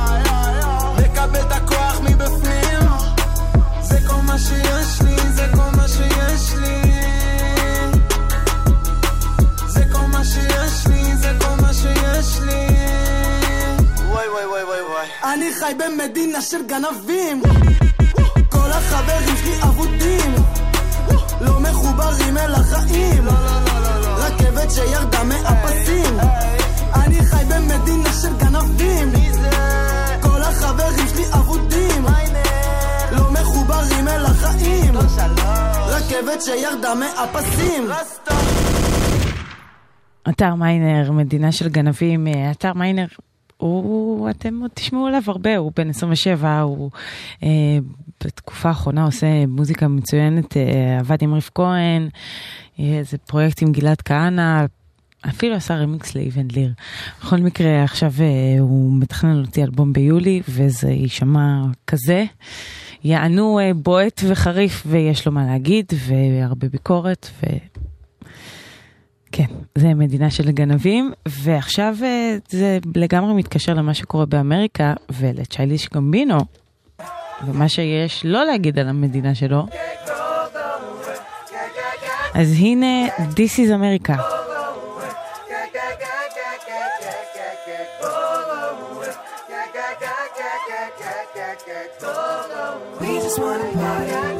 מקבל את הכוח מבפנים. זה כל מה שיש לי, חי במדינה של גנבים. כל החברים שלי אבודים. לא מחוברים אל החיים. רכבת שירדה מהפסים. אני חי במדינה של גנבים. כל החברים שלי אבודים. לא מחוברים אל החיים. רכבת שירדה מהפסים. אתר מיינר, מדינה של גנבים, אה, אתר מיינר, הוא, אתם עוד תשמעו עליו הרבה, הוא בן 27, הוא אה, בתקופה האחרונה עושה מוזיקה מצוינת, אה, עבד עם ריף כהן, איזה פרויקט עם גלעד כהנא, אפילו עשה רמיקס לאיבן ליר. בכל מקרה, עכשיו אה, הוא מתכנן להוציא אלבום ביולי, וזה יישמע כזה. יענו אה, בועט וחריף, ויש לו מה להגיד, והרבה ביקורת, ו... כן, זה מדינה של גנבים, ועכשיו אה, זה לגמרי מתקשר למה שקורה באמריקה ולצ'ייליש גמבינו, ומה שיש לא להגיד על המדינה שלו. אז הנה, This is America. We just wanna party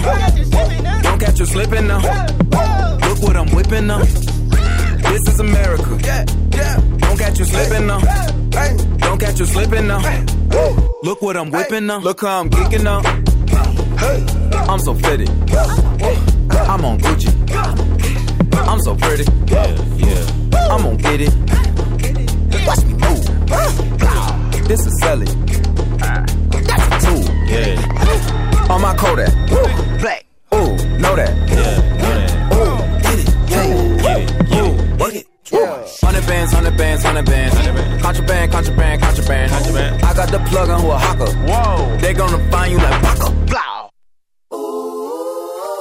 now. Don't catch you slipping now. Look what I'm whipping up. This is America. Yeah, yeah. Don't catch you slipping now. Don't catch you slipping now. Look what I'm whipping up. Look how I'm kicking up. I'm so fitted. I'm on Gucci. I'm so pretty. Yeah, yeah. I'm on get it. Watch me move. This is selling. That's a tool. Yeah on my Kodak. Woo, black, ooh, know that. Yeah, know that. Ooh, get it, get it, get it, get it. Work it. Yeah. Hundred bands, hundred bands, hundred bands. Contraband, contraband, contraband, contraband. I got the plug on who a hawker. Whoa. They gonna find you like Paco. Blow.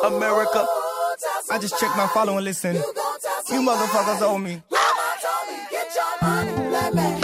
America. I just checked my follow and listen. You motherfuckers owe me. Mama told me, get your money, let me.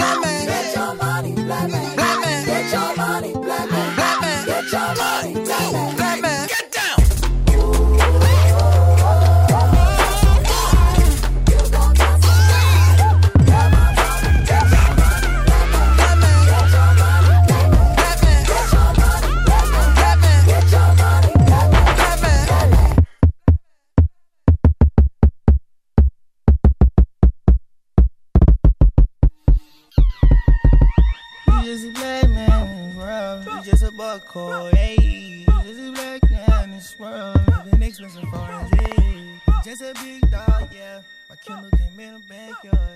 up in the backyard.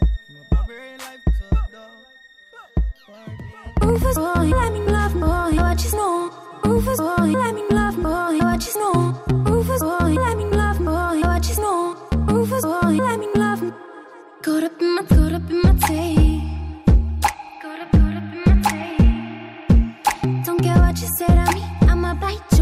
Rufus boy, let me love boy, what you know. Rufus boy, let me love boy, what you know. Rufus boy, let me love boy, what you know. Rufus boy, let me love. Caught up in my, caught up in my tape. Caught up, caught up in my tape. Don't care what you said to me, I'ma bite.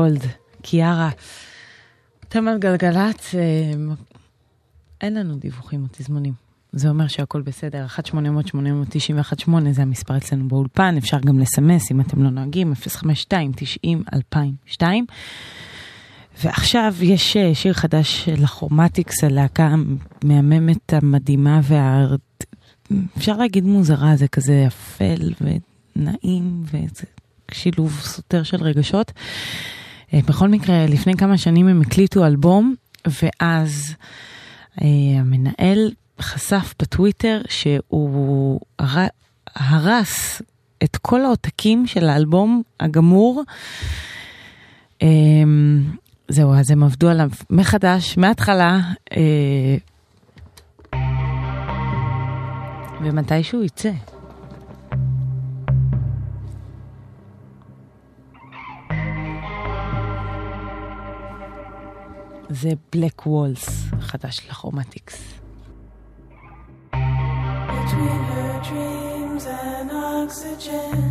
גולד, קיארה. אתם על גלגלצ, אה, אין לנו דיווחים או תזמונים. זה אומר שהכל בסדר, 1-800-891-8 זה המספר אצלנו באולפן, אפשר גם לסמס אם אתם לא נוהגים, 052-90-2002. ועכשיו יש אה, שיר חדש של הכרומטיקס, הלהקה המהממת, המדהימה וה... אפשר להגיד מוזרה, זה כזה אפל ונעים וזה שילוב סותר של רגשות. אה, בכל מקרה, לפני כמה שנים הם הקליטו אלבום, ואז אה, המנהל חשף בטוויטר שהוא הר... הרס את כל העותקים של האלבום הגמור. אה, זהו, אז הם עבדו עליו מחדש, מההתחלה, אה, ומתישהו יצא. זה בלק וולס, חדש לכרומטיקס. Between her dreams and oxygen.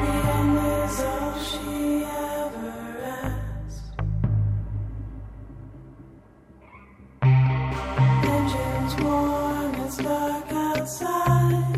The end is all she ever asked. Engines warm, it's dark outside.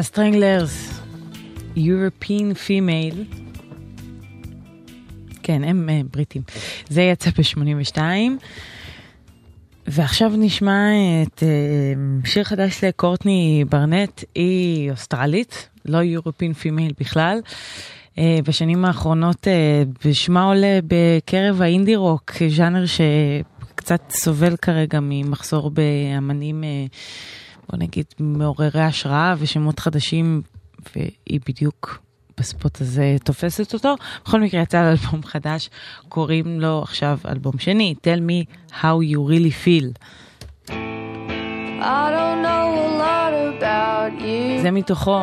הסטרנגלרס, European Female, כן, הם אה, בריטים. זה יצא ב-82. ועכשיו נשמע את אה, שיר חדש לקורטני ברנט, היא אוסטרלית, לא European Female בכלל. אה, בשנים האחרונות אה, בשמה עולה בקרב האינדי רוק, ז'אנר שקצת סובל כרגע ממחסור באמנים, אה, בוא נגיד, מעוררי השראה ושמות חדשים, והיא בדיוק בספוט הזה תופסת אותו. בכל מקרה יצא לה אלבום חדש, קוראים לו עכשיו אלבום שני, Tell me how you really feel. I don't know a lot about you. זה מתוכו,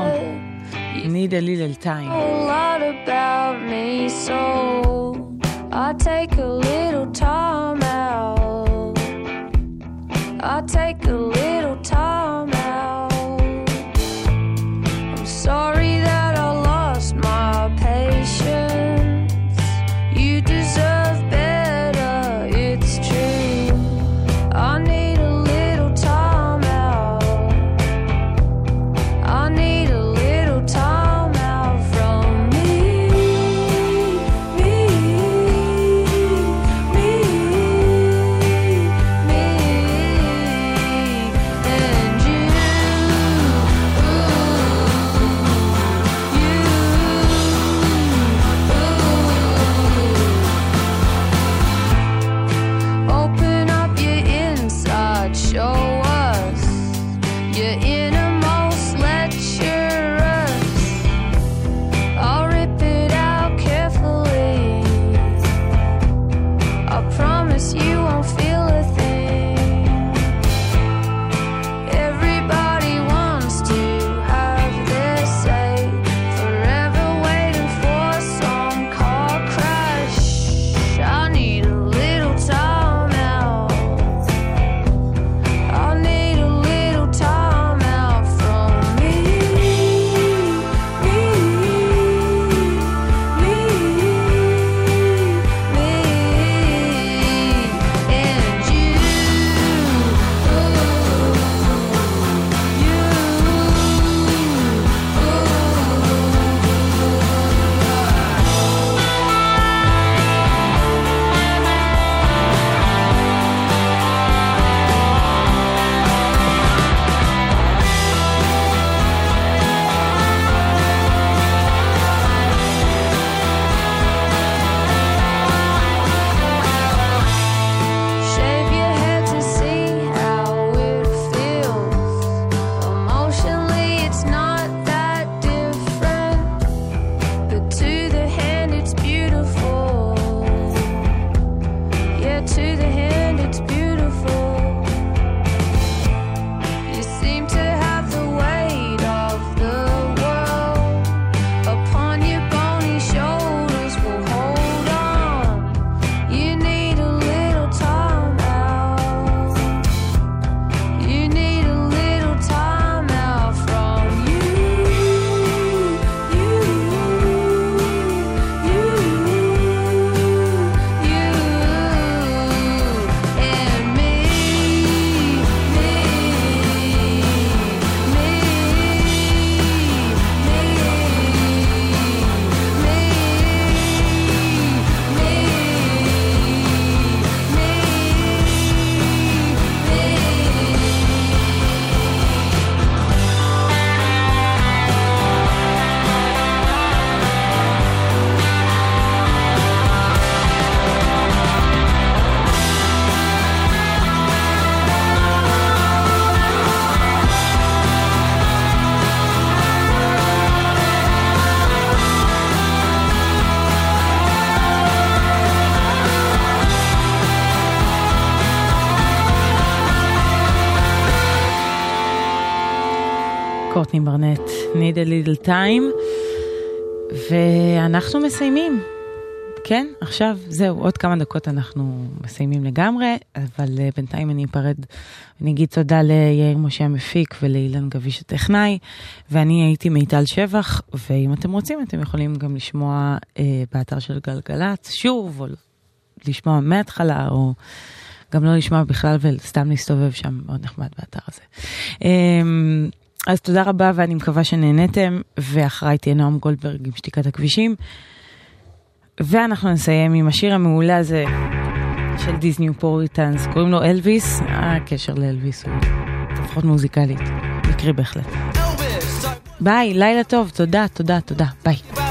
need a little time. a lot about me, so I take a little time out. I take a little time need a little time, ואנחנו מסיימים. כן, עכשיו, זהו, עוד כמה דקות אנחנו מסיימים לגמרי, אבל uh, בינתיים אני אפרד, אני אגיד תודה ליאיר משה המפיק ולאילן גביש הטכנאי, ואני הייתי מיטל שבח, ואם אתם רוצים, אתם יכולים גם לשמוע uh, באתר של גלגלצ, שוב, או לשמוע מההתחלה, או גם לא לשמוע בכלל וסתם להסתובב שם, מאוד נחמד באתר הזה. Um, אז תודה רבה ואני מקווה שנהנתם, ואחריי תהיה נועם גולדברג עם שתיקת הכבישים. ואנחנו נסיים עם השיר המעולה הזה של These New Puritans, קוראים לו אלוויס, הקשר לאלוויס הוא לפחות מוזיקלית, מקרי בהחלט. ביי, לילה טוב, תודה, תודה, תודה, ביי.